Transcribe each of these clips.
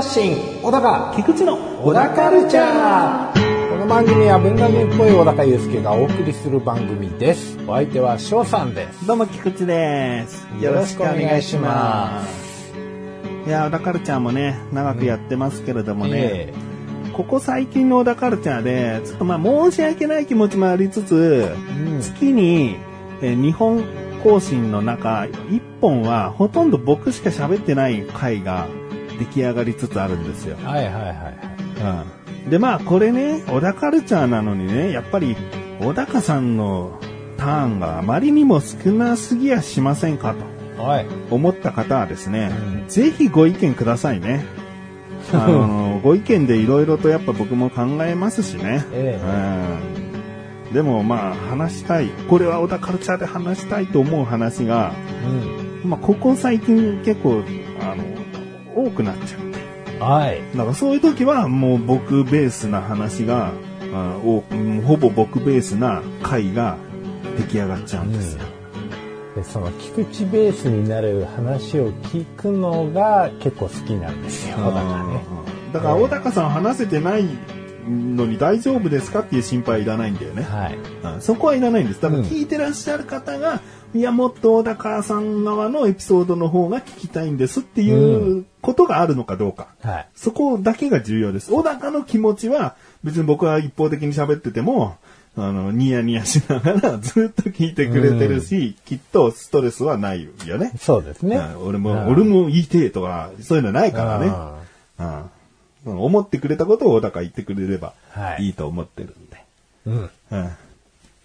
発信小高菊池の小高カルチャーこの番組は文化人っぽい小高祐介がお送りする番組です。お相手は翔さんです。どうも菊池です。よろしくお願いします。す。いや、小田カルチャーもね、長くやってますけれどもね、えここ最近の小田カルチャーで、ちょっとまあ申し訳ない気持ちもありつつ、うん。月に、えー日本更新の中、1本はほとんど僕しか喋ってない回が出来上がりつつあるんですよ。えはいはいはいはいうんで、まあ、これね、小田カルチャーなのにね、やっぱり、小高さんのターンがあまりにも少なすぎやしませんかとはい思った方はですね、うんぜひご意見くださいね。あの、ご意見でいろいろとやっぱ僕も考えますしね。えうん。でもまあ、話したい。これは小田カルチャーで話したいと思う話が、うんまあ、ここ最近結構、多くなっちゃう。はいだからそういう時はもう僕ベースな話が、あおうんほぼ僕ベースな回が出来上がっちゃうんですよ。でその菊池ベースになる話を聞くのが結構好きなんですよだからねうんだから小高さん話せてないのに大丈夫ですかっていう心配はいらないんだよね。はいうんそこはいらないんです。だからうん聞いてらっしゃる方が、いや、もっと小高さん側のエピソードの方が聞きたいんですっていうことがあるのかどうか。はいそこだけが重要です。小高の気持ちは、別に僕は一方的に喋ってても、あの、ニヤニヤしながら ずっと聞いてくれてるし、きっとストレスはないよね。そうですねうん俺も、うん俺も言いてえとか、そういうのないからね。あうん、思ってくれたことを小高言ってくれればはいいいと思ってるんで。ーうんうん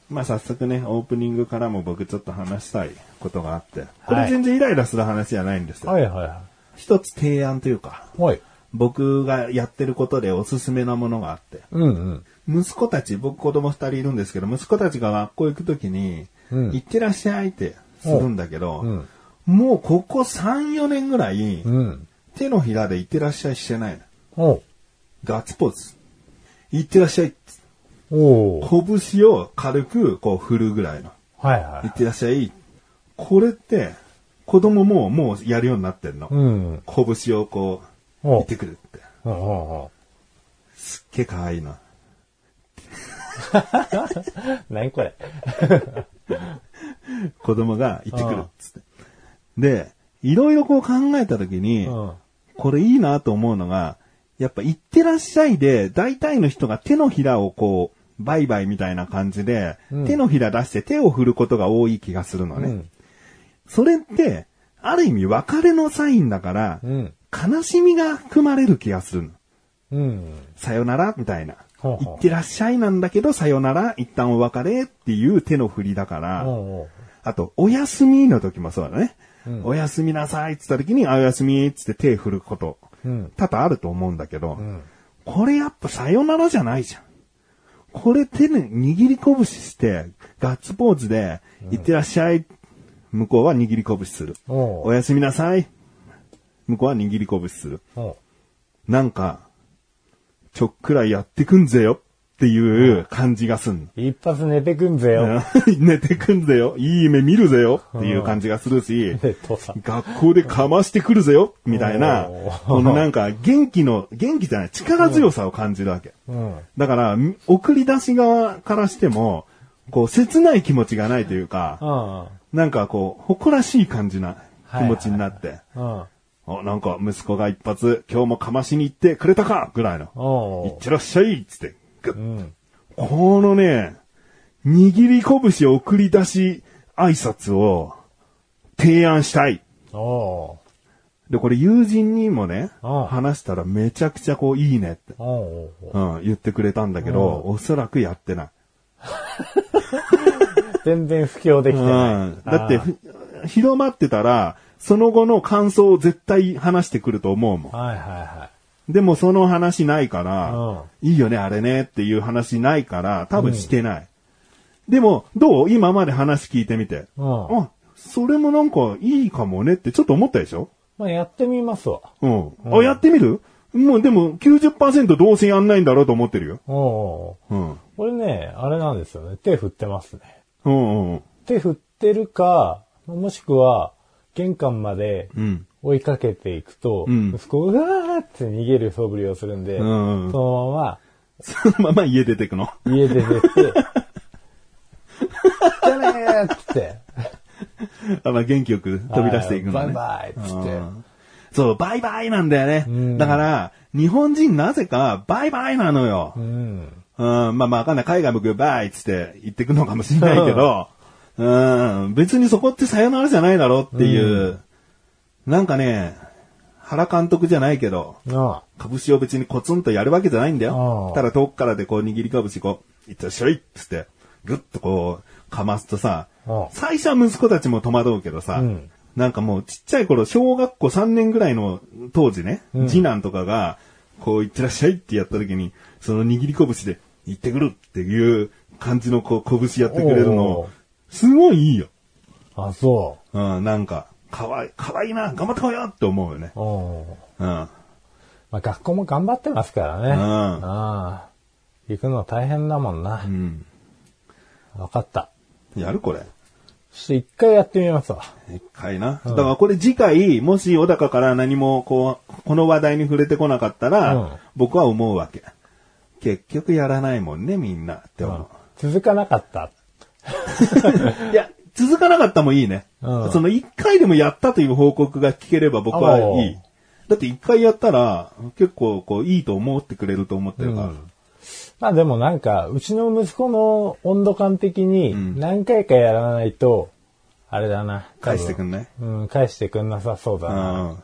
まあ早速ね、オープニングからも僕ちょっと話したいことがあって、これ全然イライラする話じゃないんですよ。はいはいは一つ提案というか、いはい。僕がやってることでおすすめなものがあって、うんうん。息子たち、僕子供二人いるんですけど、息子たちが学校行くときに、うん。行ってらっしゃいってするんだけど、うん。もうここ3、4年ぐらい、うん。手のひらで行ってらっしゃいしてないの。ガッツポーズ。行ってらっしゃい。おう拳を軽くこう振るぐらいの。はいはい行ってらっしゃい。これって、子供ももうやるようになってんの。うん拳をこう、お行ってくるって。すっげえ可愛いの。何これ子供が行ってくるっつって。で、いろいろこう考えたときに、うんこれいいなと思うのが、やっぱ行ってらっしゃいで、大体の人が手のひらをこう、バイバイみたいな感じで、うん。手のひら出して手を振ることが多い気がするのね。うん。それって、ある意味別れのサインだから、うん。悲しみが含まれる気がするの。うん。さよならみたいな。行ってらっしゃいなんだけど、さよなら、一旦お別れっていう手の振りだから、あと、おやすみの時もそうだね。うん。おやすみなさいって言った時に、あおやすみっつって手振ること、うん多々あると思うんだけど、んこれやっぱさよならじゃないじゃん。これ手に握り拳して、ガッツポーズで、行ってらっしゃい。向こうは握り拳する。おやすみなさい。向こうは握り拳する。なんか、ちょっくらいやってくんぜよっていう感じがすんの。一発寝てくんぜよ。寝てくんぜよ。いい夢見るぜよっていう感じがするし。学校でかましてくるぜよみたいなこのなんか元気の、元気じゃない、力強さを感じるわけ。うん。だから、み送り出し側からしても、こう、切ない気持ちがないというか、うん。なんかこう、誇らしい感じな気持ちになって、なんか息子が一発、今日もかましに行ってくれたかぐらいの。おいってらっしゃいっつって、うん。このね、握り拳送り出し挨拶を提案したい。おで、これ友人にもね、うん話したらめちゃくちゃこういいねって、おうん、言ってくれたんだけど、おそらくやってない。全然布教できてうない。ん、だって、ふ広まってたら、その後の感想を絶対話してくると思うもん。はいはいはでもその話ないから、うんいいよね、あれねっていう話ないから、多分してない。でも、どう今まで話聞いてみて？うんあ、それもなんかいいかもねってちょっと思ったでしょ？い。まあ、やってみますわ。うん。あ、やってみる？もうでも90%どうせやんないんだろうと思ってるよ。おううん。これね、あれなんですよね。手振ってますね。うんうん手振ってるか、もしくは、玄関までうん。追いかけていくと、うん息子がうわーって逃げる素振りをするんで、うんうんそのままそのまま家出てくの？家出てって、じゃねーっつって、あまあ元気よく飛び出していくのね。はいバイバイっつってうんそう、バイバイなんだよね。んだから、日本人なぜかバイバイなのよ。うん。うん、まあまあわかんない。海外もグッバイっつって言ってくのかもしれないけど、うん、別にそこってさよならじゃないだろっていう、なんかね、原監督じゃないけど、あ拳を別にコツンとやるわけじゃないんだあよ。あただ遠くからでこう握り拳こう、いっしゃいっつって、ぐっとこう、かますとさ最初は息子たちも戸惑うけどさ、うん。なんかもうちっちゃい頃、小学校3年ぐらいの当時ね、うん。次男とかが、こう、いってらっしゃいってやった時に、その握り拳で、行ってくるっていう感じのこう、拳やってくれるおのー、すごいいいよ。あ、そうん、なんか、かわいい、かわいいな、頑張ってこいよって思うよね。う。うん。うん。まあ、学校も頑張ってますからね。うんああ行くの大変だもんなう。ん。わかった。やるこれ。そして一回やってみますわ。一回な。だからこれ次回、もし小高から何もこう、この話題に触れてこなかったら、うん僕は思うわけ。結局やらないもんね、みんなって思う。続かなかった。いや、続かなかったもいいね。うんその一回でもやったという報告が聞ければ僕はいい。だって一回やったら、結構こういいと思ってくれると思ってるから。まあでもなんか、うちの息子の温度感的にん何回かやらないと、あれだな。返してくんない？うん、返してくんなさそうだうな。ん。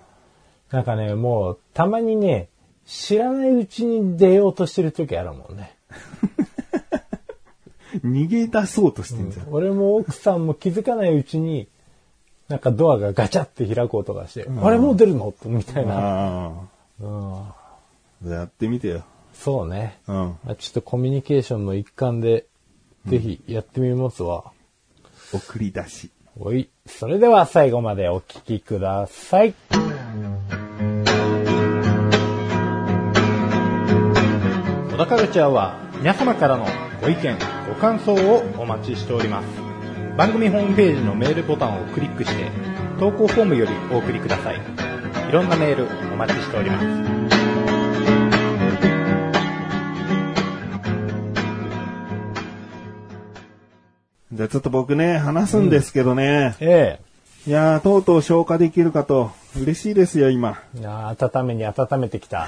なんかね、もう、たまにね、知らないうちに出ようとしてる時あるもんね。逃げ出そうとしてんじゃん。俺も奥さんも気づかないうちに、なんかドアがガチャって開こうとかして、あれもう出るの？みたいな。あうん、やってみてよ。そうね。うん。まあちょっとコミュニケーションの一環で、ぜひやってみますわ。送り出し。おい。それでは最後までお聞きください。小田カルチャーは皆様からのご意見、ご感想をお待ちしております。番組ホームページのメールボタンをクリックして、投稿フォームよりお送りください。いろんなメールお待ちしております。じゃあちょっと僕ね、話すんですけどね。えいやー、とうとう消化できるかと、嬉しいですよ、今。え。いやー温めに温めてきた。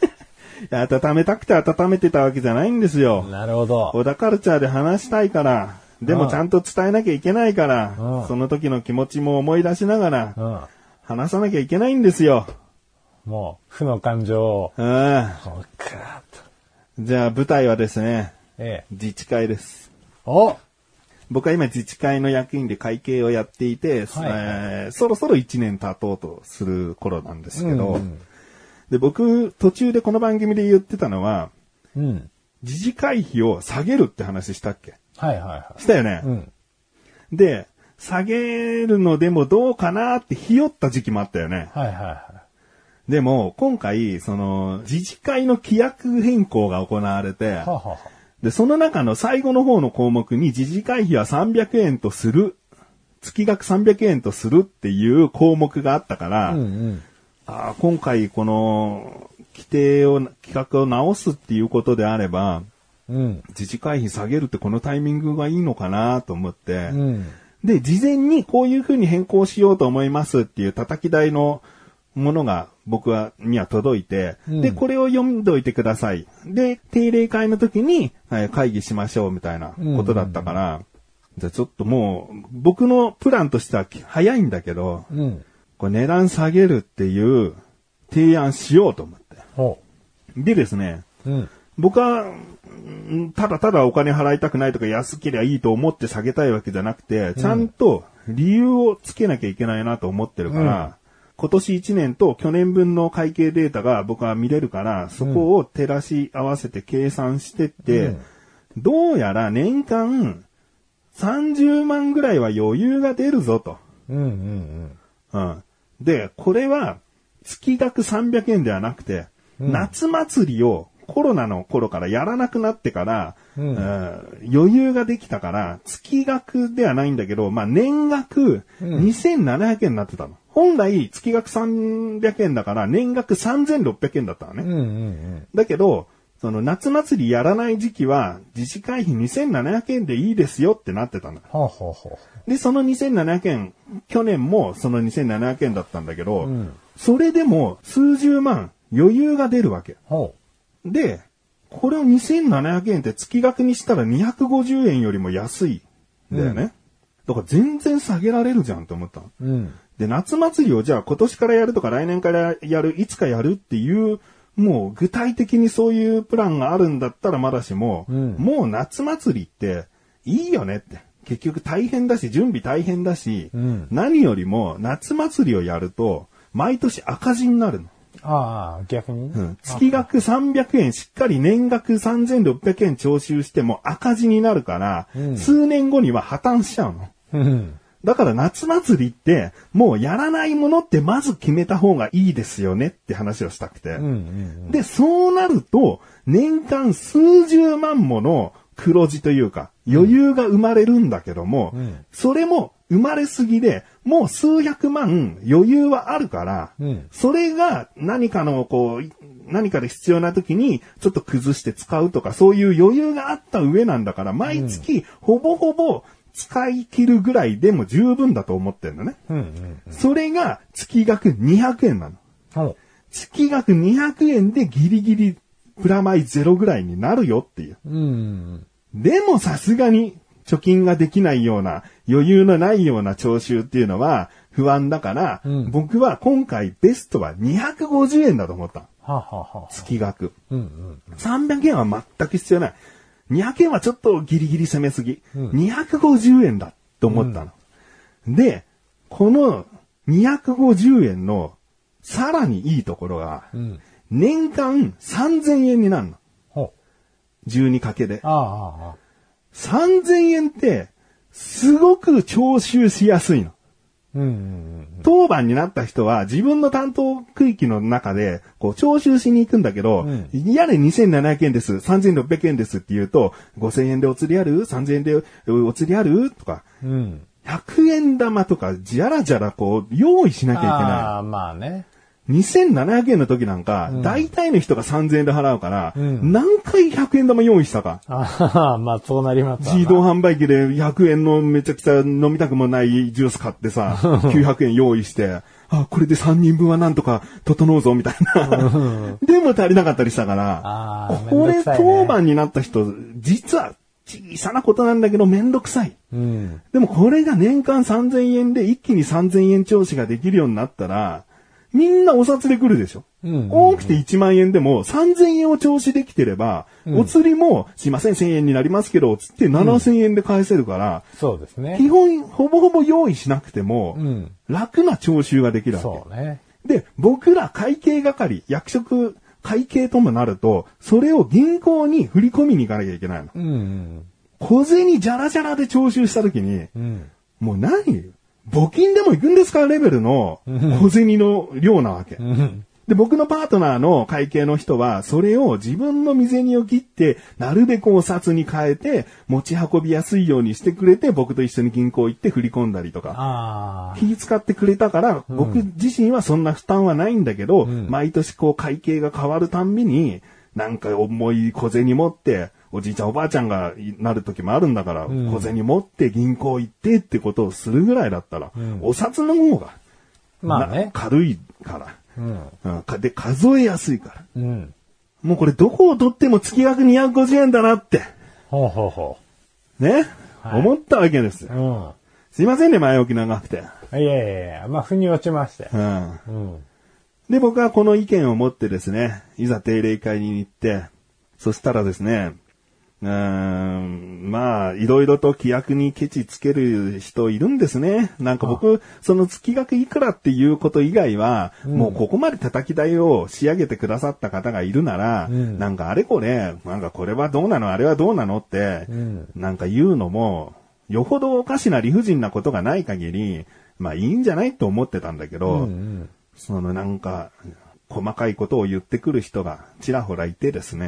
温めたくて温めてたわけじゃないんですよ。なるほど。小田カルチャーで話したいから、でうんもちゃんと伝えなきゃいけないから、うんその時の気持ちも思い出しながら、うん。話さなきゃいけないんですよ。もう、負の感情を、うん。じゃあ舞台はですね、ええ。自治会です。お僕は今自治会の役員で会計をやっていて、はいえーそろそろ1年経とうとする頃なんですけど、うんで僕途中でこの番組で言ってたのは、うん。自治会費を下げるって話したっけ？はいはいはしたよね。い。うん。で、下げるのでもどうかなってひよった時期もあったよね。はいはいはでも、今回、その、自治会の規約変更が行われてい。、はあ、はあはで、その中の最後の方の項目に自治会費は300円とする、月額300円とするっていう項目があったから、あ、うんうん。あー今回この規定を、規格を直すっていうことであれば、うん。自治会費下げるってこのタイミングがいいのかなと思って、うん。で、事前にこういう風に変更しようと思いますっていう叩き台のものが僕は、には届いて、うんで、これを読んどいてください。で、定例会の時に、はい会議しましょうみたいなことだったから、じゃあちょっともう、僕のプランとしては早いんだけど、うん。これ値段下げるっていう提案しようと思って。ほでですね、う。うん。僕は、うんただただお金払いたくないとか安ければいいと思って下げたいわけじゃなくて、ちゃんと理由をつけなきゃいけないなと思ってるから、今年1年と去年分の会計データが僕は見れるから、そこを照らし合わせて計算してって、うん。どうやら年間30万ぐらいは余裕が出るぞと。うんうんうん。で、これは月額300円ではなくて、夏祭りをコロナの頃からやらなくなってから、うんうん余裕ができたから、月額ではないんだけど、まあ、年額2700円になってたの。本来月額300円だから年額3600円だったのね。うんうんうん。だけど、その夏祭りやらない時期は自治会費2700円でいいですよってなってたんだ。ほうほうほで、その2700円、去年もその2700円だったんだけど、うんそれでも数十万余裕が出るわけ。う。ほで、これを2700円って月額にしたら250円よりも安いんだよね。だから全然下げられるじゃんって思った。うん。で、夏祭りをじゃあ今年からやるとか来年からやる、いつかやるっていう、もう具体的にそういうプランがあるんだったらまだしも、うんもう夏祭りっていいよねって。結局大変だし、準備大変だし、うん何よりも夏祭りをやると、毎年赤字になるの。ああ、逆にねうん月額300円、しっかり年額3600円徴収しても赤字になるから、うん数年後には破綻しちゃうの。うん。だから夏祭りって、もうやらないものってまず決めた方がいいですよねって話をしたくて。うんうんで、そうなると、年間数十万もの黒字というか、余裕が生まれるんだけども、うんそれも生まれすぎで、もう数百万余裕はあるから、うんそれが何かのこう、何かで必要な時にちょっと崩して使うとか、そういう余裕があった上なんだから、毎月ほぼほぼ使い切るぐらいでも十分だと思ってるのね。うん。うんうん。それが月額200円なの。ほ月額200円でギリギリプラマイゼロぐらいになるよっていう。う。うん。でもさすがに貯金ができないような余裕のないような徴収っていうのは不安だから、うん僕は今回ベストは250円だと思った。はあ、はあはあ、月額。うんうん。300円は全く必要ない。200円はちょっとギリギリ攻めすぎ。うん250円だと思ったの。で、この250円のさらにいいところが、うん。年間3000円になるの。ほ12掛けであ、ああ。3000円って、すごく徴収しやすいの。うんうん当番になった人は自分の担当区域の中で、こう、徴収しに行くんだけど、うんやれ2700円です、3600円ですって言うと、5000円でお釣りある ?3000 円でお釣りある？とか、うん。うん。100円玉とか、じゃらじゃらこう、用意しなきゃいけない。ああ、まあね。2700円の時なんか、うん大体の人が3000円で払うから、うん何回100円玉用意したか。ああ、まあそうなります自動販売機で100円のめちゃくちゃ飲みたくもないジュース買ってさ、900円用意して、あ、これで3人分はなんとか整うぞ、みたいな。でも足りなかったりしたからこれ当番になった人、実は小さなことなんだけどめんどくさい。うん。でもこれが年間3000円で一気に3000円調子ができるようになったら、みんなお札で来るでしょ。うん多くて1万円でも3000円を調子できてれば、お釣りも、すいません、1000円になりますけど、つって7000円で返せるから、そうですね。基本、ほぼほぼ用意しなくても、うん。楽な徴収ができるわけ。そうね。で、僕ら会計係、役職会計ともなると、それを銀行に振り込みに行かなきゃいけないの。うんうん。小銭じゃらじゃらで徴収したときに、うん。もう何募金でも行くんですか？レベルの小銭の量なわけ。うん。で、僕のパートナーの会計の人は、それを自分の身銭を切って、なるべくお札に変えて、持ち運びやすいようにしてくれて、僕と一緒に銀行行って振り込んだりとか。気使ってくれたから、僕自身はそんな負担はないんだけど、ん毎年こう会計が変わるたんびに、なんか重い小銭持って、おじいちゃんおばあちゃんがなる時もあるんだから、ん小銭持って銀行行ってってことをするぐらいだったら、んお札の方が、なまあね。軽いから、うん。うんかで、数えやすいから。うん。もうこれどこを取っても月額250円だなって、ほうほうほね、はい思ったわけですよ。う。うん。すいませんね、前置き長くて。いやいやいや、まあ、腑に落ちましたよ。うん。うん。で、僕はこの意見を持ってですね、いざ定例会に行って、そしたらですね、うーん、まあ、いろいろと規約にケチつける人いるんですね。なんか僕、その月額いくらっていうこと以外は、もうここまで叩き台を仕上げてくださった方がいるなら、うんなんかあれこれ、なんかこれはどうなの、あれはどうなのって、うんなんか言うのも、よほどおかしな理不尽なことがない限り、まあいいんじゃないと思ってたんだけど、うんうん。そのなんか、細かいことを言ってくる人がちらほらいてですね。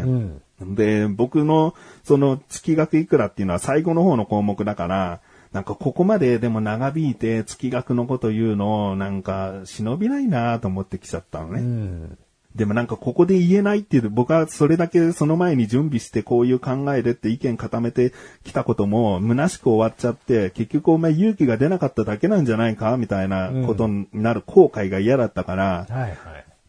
うん。で、僕の、その、月額いくらっていうのは最後の方の項目だから、なんかここまででも長引いて月額のこと言うのをなんか忍びないなと思ってきちゃったのね。うん。でもなんかここで言えないっていう、僕はそれだけその前に準備してこういう考えでって意見固めてきたことも虚しく終わっちゃって、結局お前勇気が出なかっただけなんじゃないか？みたいなことになる後悔が嫌だったから、はいはい。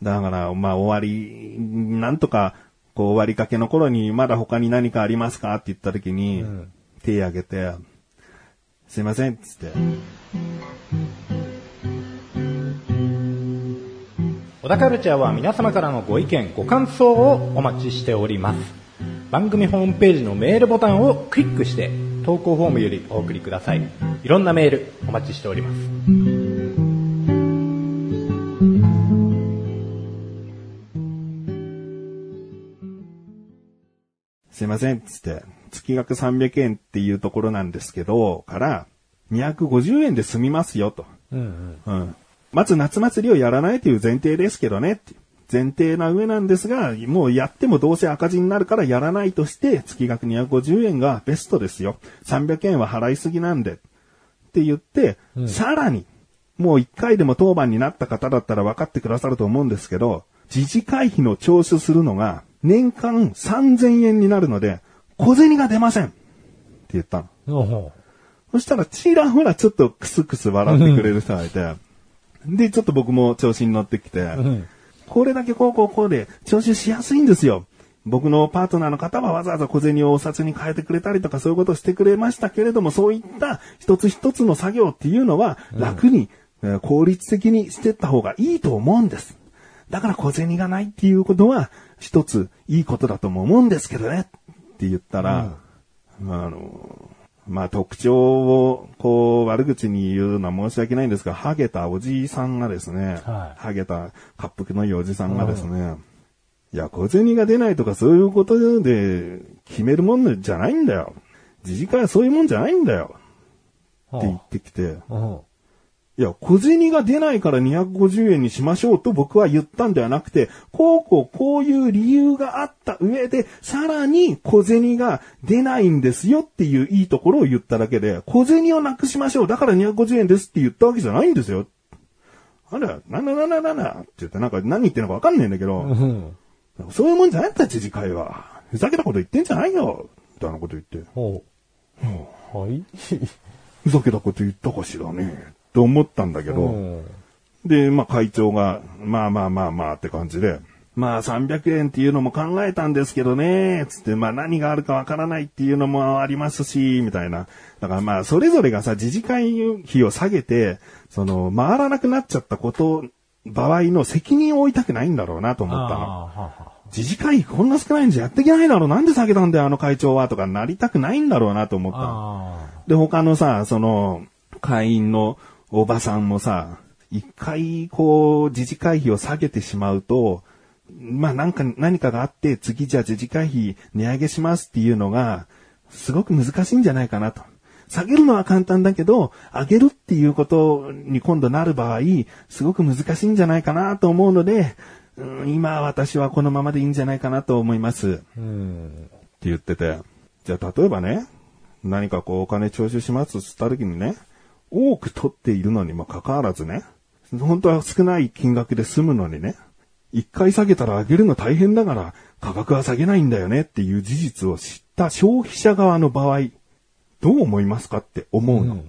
だからまあ終わり、なんとかこう終わりかけの頃にまだ他に何かありますか？って言った時に、ん。手挙げて、すいませんっつって、小田カルチャーは皆様からのご意見、ご感想をお待ちしております。番組ホームページのメールボタンをクリックして、投稿フォームよりお送りください。いろんなメールお待ちしております。すいませんっつって、月額300円っていうところなんですけど、から、250円で済みますよと。うんうん。うん。まず夏祭りをやらないという前提ですけどねって。前提な上なんですが、もうやってもどうせ赤字になるからやらないとして、月額250円がベストですよ。300円は払いすぎなんで。って言って、さらに、もう1回でも当番になった方だったら分かってくださると思うんですけど、自治会費の徴収するのが年間3000円になるので、小銭が出ません。って言ったの。そしたら、ちらほらちょっとクスクス笑ってくれる人がいて、で、ちょっと僕も調子に乗ってきて、んこれだけこうこうこうで徴収しやすいんですよ。僕のパートナーの方はわざわざ小銭をお札に変えてくれたりとかそういうことをしてくれましたけれども、そういった一つ一つの作業っていうのは楽に、えー効率的にしていった方がいいと思うんです。だから小銭がないっていうことは一ついいことだとも思うんですけどねって言ったら、あの、まあ特徴をこう悪口に言うのは申し訳ないんですが、ハゲたおじさんがですね、はいハゲた滑腹のいいおじさんがですね、いや、小銭が出ないとかそういうことで決めるもんじゃないんだよ。自治会はそういうもんじゃないんだよ。って言ってきて、うん。いや、小銭が出ないから250円にしましょうと僕は言ったんではなくて、こうこうこういう理由があった上で、さらに小銭が出ないんですよっていういいところを言っただけで、小銭をなくしましょう。だから250円ですって言ったわけじゃないんですよ。あれ、なんだなんだなんだって言ってなんか何言ってんのかわかんないんだけど、うん。そういうもんじゃないんだ、知事会は。ふざけたこと言ってんじゃないよ。みたいなこと言って。ほう。はい。ふざけたこと言ったかしらね。と思ったんだけど、うんで、まあ会長が、まあまあまあまあって感じで、まあ300円っていうのも考えたんですけどね、つって、まあ何があるかわからないっていうのもありますし、みたいな。だからまあそれぞれがさ、自治会費を下げて、その、回らなくなっちゃったこと、場合の責任を負いたくないんだろうなと思ったの。自治会費こんな少ないんじゃやっていけないだろうなんで下げたんだよあの会長はとかなりたくないんだろうなと思ったの。あで、他のさ、その、会員のおばさんもさ、一回、こう、自治会費を下げてしまうと、まあなんか、何かがあって、次じゃあ自治会費値上げしますっていうのが、すごく難しいんじゃないかなと。下げるのは簡単だけど、上げるっていうことに今度なる場合、すごく難しいんじゃないかなと思うので、うん今私はこのままでいいんじゃないかなと思います。ーうん。って言ってて、じゃあ例えばね、何かこうお金徴収しますって言った時にね、多く取っているのにもかかわらずね、本当は少ない金額で済むのにね、一回下げたら上げるの大変だから価格は下げないんだよねっていう事実を知った消費者側の場合、どう思いますかって思うの。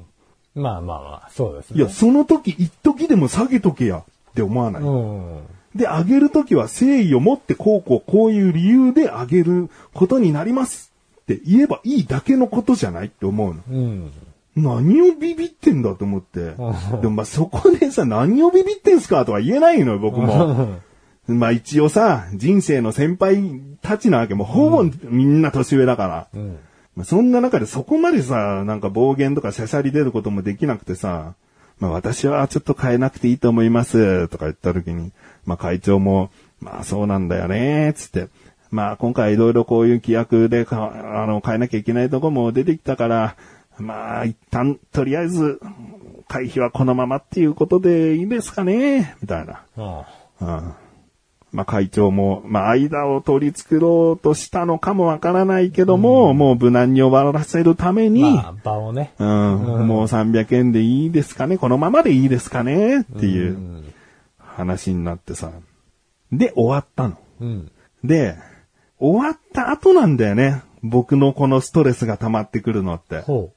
まあまあまあ、そうですね。いや、その時、一時でも下げとけやって思わない。うん。で、上げるときは誠意を持ってこうこうこういう理由で上げることになりますって言えばいいだけのことじゃないって思うの。うん。何をビビってんだと思って。う んでもまあそこでさ、何をビビってんすかとは言えないのよ、僕も。まあ一応さ、人生の先輩たちなわけもうほぼみんな年上だから。うん。まあ、そんな中でそこまでさ、なんか暴言とかしゃしゃり出ることもできなくてさ、まあ私はちょっと変えなくていいと思います、とか言った時に、まあ会長も、まあそうなんだよね、つって。まあ今回いろいろこういう規約でか、あの、変えなきゃいけないとこも出てきたから、まあ一旦とりあえず、会費はこのままっていうことでいいですかね、みたいな。あうん。まあ会長も、まあ間を取り繕ろうとしたのかもわからないけども、もう無難に終わらせるために、まあ、場をね。うん、もう300円でいいですかねこのままでいいですかねっていう話になってさ。で、終わったの。うん。で、終わった後なんだよね。僕のこのストレスが溜まってくるのって。ほ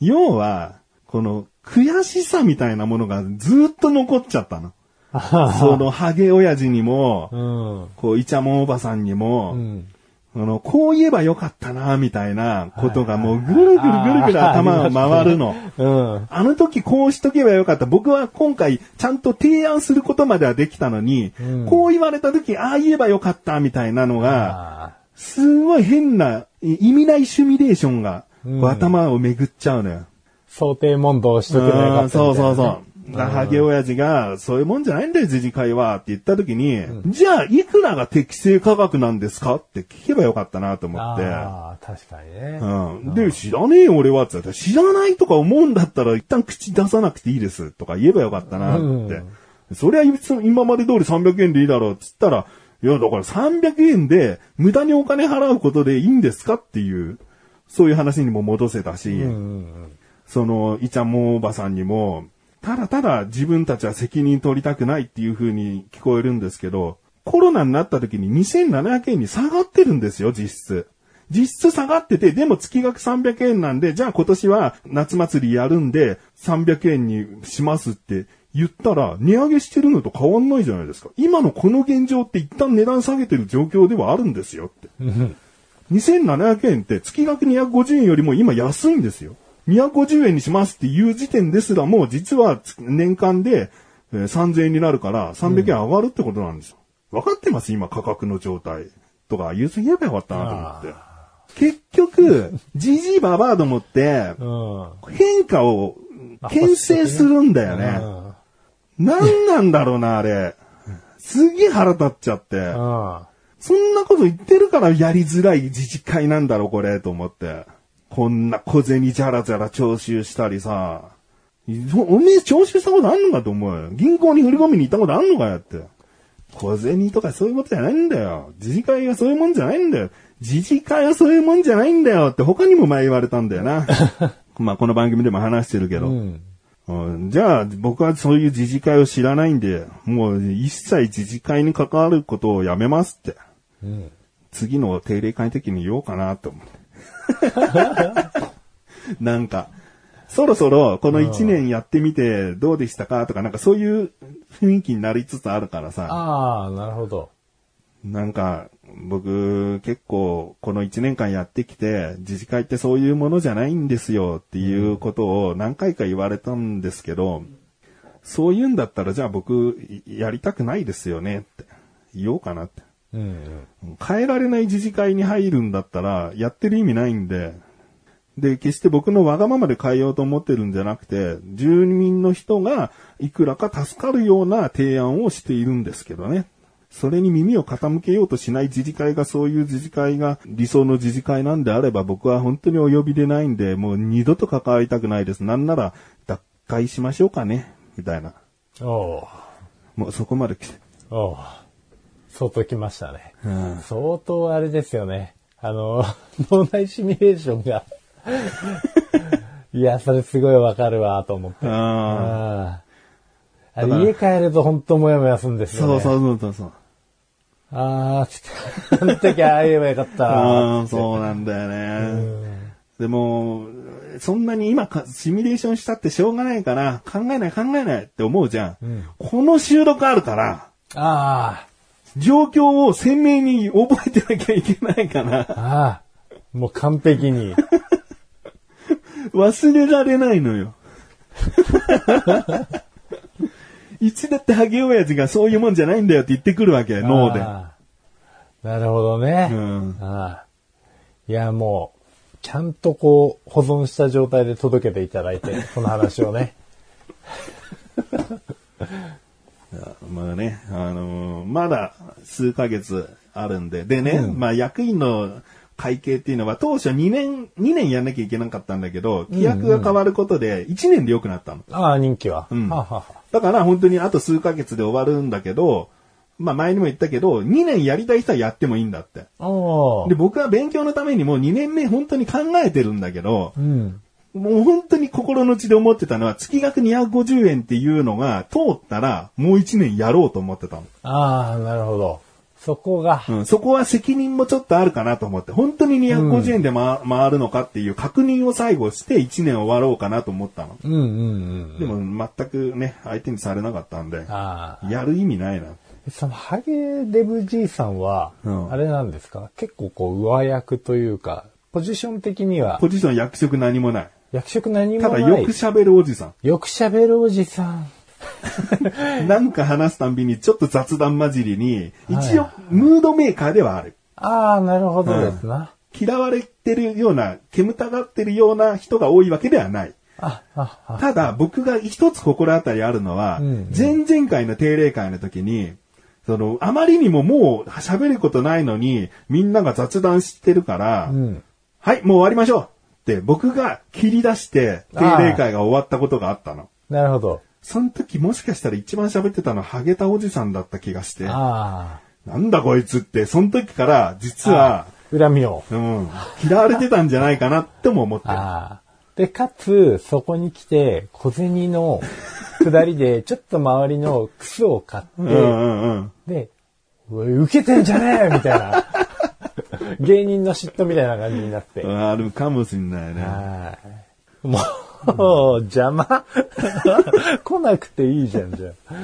要は、この悔しさみたいなものがずっと残っちゃったの。う。そのハゲ親父にも、うん。こう、イチャモンおばさんにも、うん。あの、こう言えばよかったな、みたいなことがもうぐるぐるぐるぐる頭が回るの。うん。あの時こうしとけばよかった。僕は今回ちゃんと提案することまではできたのに、うんこう言われた時、ああ言えばよかったみたいなのが、あすごい変な、い意味ないシミュレーションが、頭を巡っちゃうのよ。ー想定問答しとけばよかったね。そうそうそう。ハゲ親父が、そういうもんじゃないんだよ、自治会は、って言った時に、じゃあ、いくらが適正価格なんですかって聞けばよかったなと思って。ああ、確かにね。うん。で、知らねえよ、俺は、って言ったら、知らないとか思うんだったら、一旦口出さなくていいです、とか言えばよかったな、って。うんそれは別に今まで通り300円でいいだろう、つったら、いや、だから300円で、無駄にお金払うことでいいんですかっていう、そういう話にも戻せたし、うんうんその、イチャモンおばさんにも、ただただ自分たちは責任取りたくないっていう風に聞こえるんですけど、コロナになった時に2700円に下がってるんですよ、実質。実質下がってて、でも月額300円なんで、じゃあ今年は夏祭りやるんで300円にしますって言ったら、値上げしてるのと変わんないじゃないですか。今のこの現状って一旦値段下げてる状況ではあるんですよって。うん。2700円って月額250円よりも今安いんですよ。250円にしますっていう時点ですらもう実は年間でえー3000円になるから300円上がるってことなんですよ。分かってます？今価格の状態。とか言うすぎればよかったなと思って。結局、じじいばばあどもってうん。変化を牽制するんだよね。なんなんだろうな、あれ。すげえ腹立っちゃって。うん。そんなこと言ってるからやりづらい自治会なんだろ、これ、と思って。こんな小銭じゃらじゃら徴収したりさ。おめえ徴収したことあんのかと思うよ。銀行に振り込みに行ったことあんのかよって。小銭とかそういうことじゃないんだよ。自治会はそういうもんじゃないんだよ。自治会はそういうもんじゃないんだよって他にも前言われたんだよな。まあこの番組でも話してるけど。うん。うんじゃあ、僕はそういう自治会を知らないんで、もう一切自治会に関わることをやめますって。うん。次の定例会の時に言おうかなと思って。なんか、そろそろこの1年やってみてどうでしたかとか、なんかそういう雰囲気になりつつあるからさ、ああ、なるほど。なんか僕結構この1年間やってきて、自治会ってそういうものじゃないんですよっていうことを何回か言われたんですけど、そういうんだったらじゃあ僕やりたくないですよねって言おうかなって。うん。変えられない自治会に入るんだったら、やってる意味ないんで、で、決して僕のわがままで変えようと思ってるんじゃなくて、住民の人がいくらか助かるような提案をしているんですけどね。それに耳を傾けようとしない自治会がそういう自治会が理想の自治会なんであれば僕は本当にお呼びでないんで、もう二度と関わりたくないです。なんなら脱会しましょうかね。みたいな。おうもうそこまで来て。おう相当来ましたね。うん相当あれですよね。あの、脳内シミュレーションが。いや、それすごいわかるわ、と思って。ああ家帰ると本当もやもやするんですよね。そうそうそうそう。ああ、つって。あの時ああ言えばよかった ああ、なって。そうなんだよね。でも、そんなに今かシミュレーションしたってしょうがないから、考えない考えないって思うじゃん。んこの収録あるから、あ状況を鮮明に覚えてなきゃいけないから、あ、ああ、もう完璧に。忘れられないのよ。いつだってハゲ親父がそういうもんじゃないんだよって言ってくるわけ、脳で。なるほどね。うんああいや、もう、ちゃんとこう、保存した状態で届けていただいて、この話をね。まあね、あのーまだ数ヶ月あるんで。でね、まあ役員の会計っていうのは当初2年、2年やんなきゃいけなかったんだけど、規約が変わることで1年で良くなったの。ああ、人気は。うんはあはだから本当にあと数ヶ月で終わるんだけど、まあ前にも言ったけど、2年やりたい人はやってもいいんだって。で、僕は勉強のためにもう2年目本当に考えてるんだけど、うん。もう本当に心の内で思ってたのは、月額250円っていうのが通ったら、もう1年やろうと思ってたの。ああ、なるほど。そこが。うん、そこは責任もちょっとあるかなと思って、本当に250円で、ま回るのかっていう確認を最後して1年終わろうかなと思ったの。うんうんうん。でも全くね、相手にされなかったんで、ああ。やる意味ないな。そのハゲデブじいさんは、うんあれなんですか？結構こう上役というか、ポジション的にはポジション役職何もない。役職何もたない。だよく喋るおじさん。よく喋るおじさん。なんか話すたんびにちょっと雑談混じりに、一応はムードメーカーではある。ああ、なるほどですな。嫌われてるような、煙たがってるような人が多いわけではない。あ、あ、あ。ただ、僕が一つ心当たりあるのは、うん前々回の定例会の時に、その、あまりにももう喋ることないのに、みんなが雑談してるから、うん。はい、もう終わりましょう僕が切り出して定例会が終わったことがあったの。なるほど。その時もしかしたら一番喋ってたのはハゲたおじさんだった気がして、あなんだこいつって、その時から実あ。は、恨みを。うん、嫌われてたんじゃないかなっても思ってる。で、かつ、そこに来て、小銭の 下りで、ちょっと周りのクスを買って、うんうんうん。で、受けてんじゃねえみたいな。芸人の嫉妬みたいな感じになって。あるかもしんないね。はい。もう、邪魔 来なくていいじゃん、じゃあ。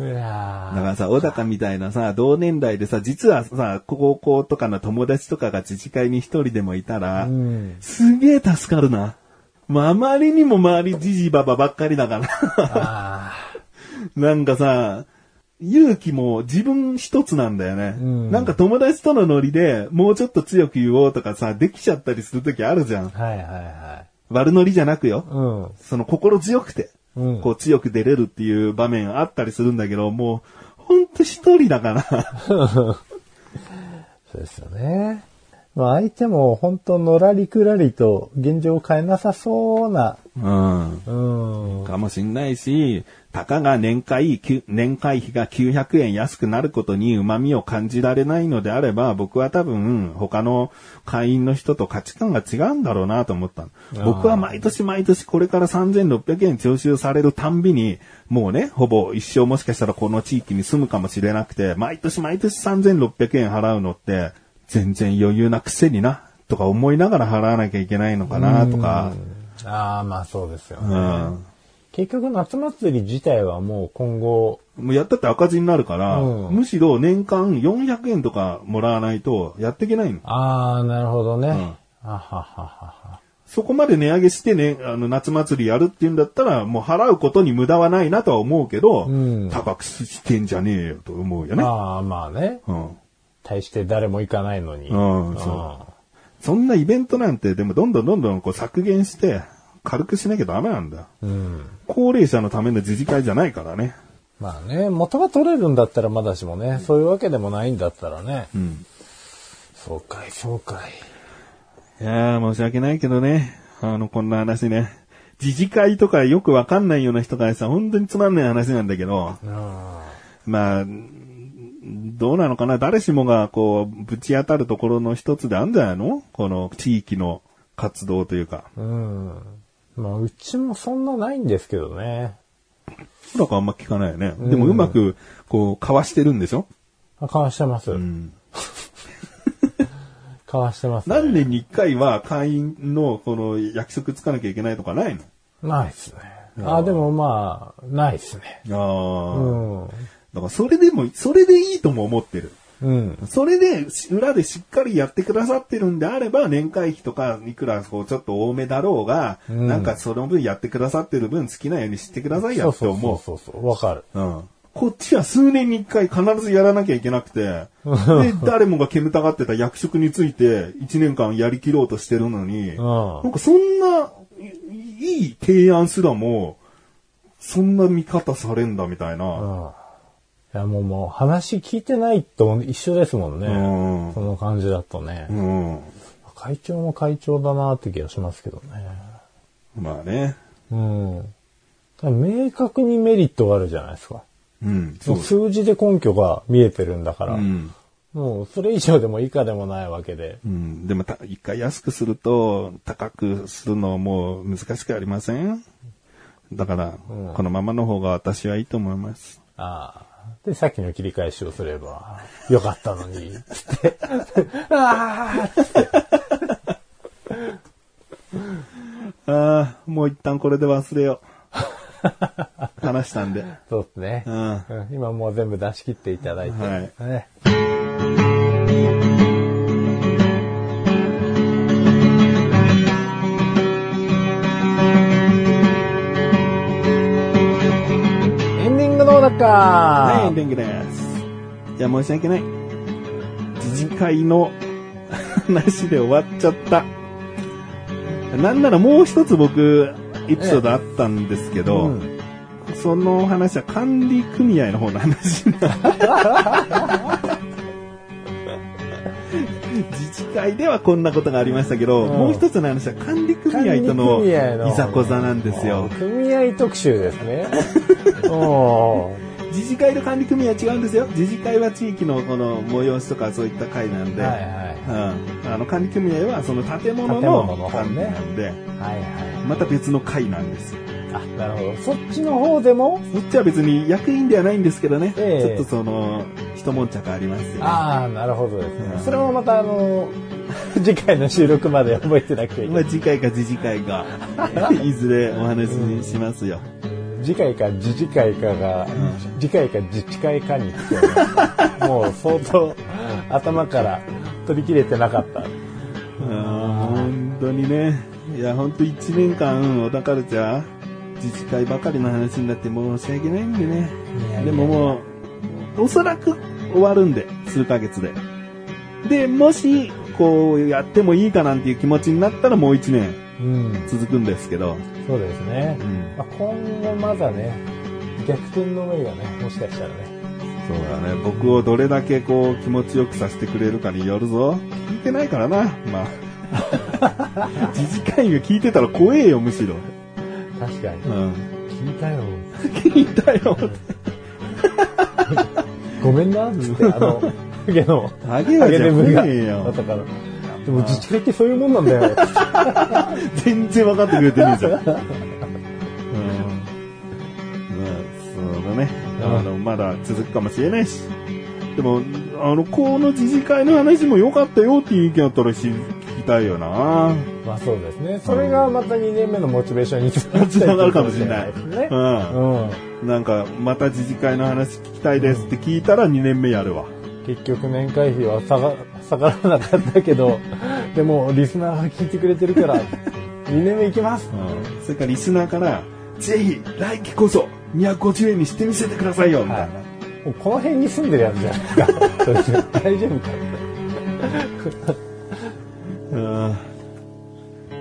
いやーだからさ、小高みたいなさ、同年代でさ、実はさ、高校とかの友達とかが自治会に一人でもいたら、うん。すげえ助かるな。もうあまりにも周りじじばばばっかりだから。あ なんかさ、勇気も自分一つなんだよね。うんなんか友達とのノリでもうちょっと強く言おうとかさ、できちゃったりするときあるじゃん。あ。はいはいは悪ノリじゃなくよ。い。うん。その心強くて、うんこう強く出れるっていう場面あったりするんだけど、もう、ほんと一人だから。そうですよね。まあ相手も本当のらりくらりと現状を変えなさそうな、うん。うん。かもしんないし、たかが年会、年会費が900円安くなることに旨味を感じられないのであれば、僕は多分他の会員の人と価値観が違うんだろうなと思った僕は毎年毎年これから3600円徴収されるたんびに、もうね、ほぼ一生もしかしたらこの地域に住むかもしれなくて、毎年毎年3600円払うのって、全然余裕なくせにな、とか思いながら払わなきゃいけないのかな、とか。ああ、まあそうですようね。ん。結局夏祭り自体はもう今後、もうやったって赤字になるから、うんむしろ年間400円とかもらわないとやっていけないの。ああ、なるほどね。んあはははは。そこまで値上げしてね、あの夏祭りやるっていうんだったら、もう払うことに無駄はないなとは思うけど、うん高くしてんじゃねえよと思うよね。ああ、まあね。うん。対して誰も行かないのに。うんそうそんなイベントなんて、でもどんどんどんどんこう削減して、軽くしなきゃダメなんだよ。うん。うん。高齢者のための自治会じゃないからね。まあね、元が取れるんだったらまだしもね、そういうわけでもないんだったらね。うん。そうかい、そうかい。いやー、申し訳ないけどね。あの、こんな話ね。自治会とかよくわかんないような人からさ、本当につまんない話なんだけど、うん。まあ、どうなのかな？誰しもがこう、ぶち当たるところの一つであるんじゃないの？この地域の活動というか。うん。まあ、うちもそんなないんですけどね。なんかあんま聞かないよね。でもうまく、こう、かわしてるんでしょ？あかわしてます。うん。かわしてます、ね。何年に一回は会員のこの役職つかなきゃいけないとかないのないっすね。あ、でもまあ、ないっすね。ああ、うん。だからそれでも、それでいいとも思ってる。うん。それで、裏でしっかりやってくださってるんであれば、年会費とか、いくらこう、ちょっと多めだろうが、うんなんかその分やってくださってる分好きなようにしてくださいやって思う。そうそうそう。わかる。うん。こっちは数年に一回必ずやらなきゃいけなくて、で、誰もが煙たがってた役職について一年間やりきろうとしてるのに、うんなんかそんな、いいい提案すらも、そんな見方されんだみたいな。や、もうもう話聞いてないと一緒ですもんね。うんその感じだとね。うん。会長も会長だなって気がしますけどね。まあね。うん。明確にメリットがあるじゃないですか。うん。そう。数字で根拠が見えてるんだから、うん。もうそれ以上でも以下でもないわけで。うん。でもた、一回安くすると、高くするのもう難しくありません？だから、このままの方が私はいいと思います。ああ。で、さっきの切り返しをすれば、よかったのに、つって。ああつって。ああ、もう一旦これで忘れよう。話したんで。そうですね、うん。うん今もう全部出し切っていただいて。はいディングの中、はい、エンディングです。いや、申し訳ない。自治会の 話で終わっちゃった。なんならもう一つ僕、エピソードあったんですけど、うんその話は管理組合の方の話な 自治会ではこんなことがありましたけど、うんもう一つの話は管理組合とのいざこざなんですよ。組合特集ですね。自治会と管理組合は違うんですよ。自治会は地域のこの催しとかそういった会なんで、はいはいうん、あの管理組合はその建物の管理ねなんで、はいはい。また別の会なんですよ。あ、なるほど。そっちの方でも？そっちは別に役員ではないんですけどね、ええちょっとその、一悶着ありますよね。ああ、なるほどですね。うんそれもまたあの、次回の収録まで覚えてなきゃいけまあ。次回か次次回か、いずれお話ししますよ。次回か次次回かが、次回か自治会かにもう相当頭から取り切れてなかった。本当にね。いや、本当1年間、小田カルチャー、自治会ばかりの話になって申し訳ないんでねいやいや。でももう、おそらく終わるんで、数ヶ月で。で、もし、こう、やってもいいかなんていう気持ちになったらもう1年うん。続くんですけど、そうですね。うん。まあ、今後まだね、逆転の目がね、もしかしたらね。そうだね。僕をどれだけこう気持ちよくさせてくれるかによるぞ。聞いてないからな。まあ。自治会が聞いてたら怖えよ、むしろ。確かに。うん。聞いたよ。聞いたよ。ごめんな、つって、あの、ハゲの、ハゲはじゃねえよから。でも自治会ってそういうもんなんだよ。全然分かってくれてねえじゃん。うん。まあ、そうだね。あの、まだ続くかもしれないし。でも、あの、この自治会の話も良かったよっていう意見あったらし聞きたいよな。まあそうですね。それがまた2年目のモチベーションにつながるかもしれない。ね。うん。うん。なんか、また自治会の話聞きたいですって聞いたら2年目やるわ。結局年会費は下が下がらなかったけど、でもリスナーが聞いてくれてるから、2年目行きます。うん。それからリスナーから、ぜひ、来期こそ、250円にしてみせてくださいよ、みたいな。もうこの辺に住んでるやつじゃないですか。大丈夫か。うん。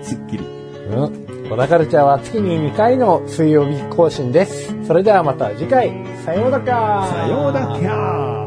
すっきり。うん。小田カルチャーは月に2回の水曜日更新です。それではまた次回、さようならさようなら。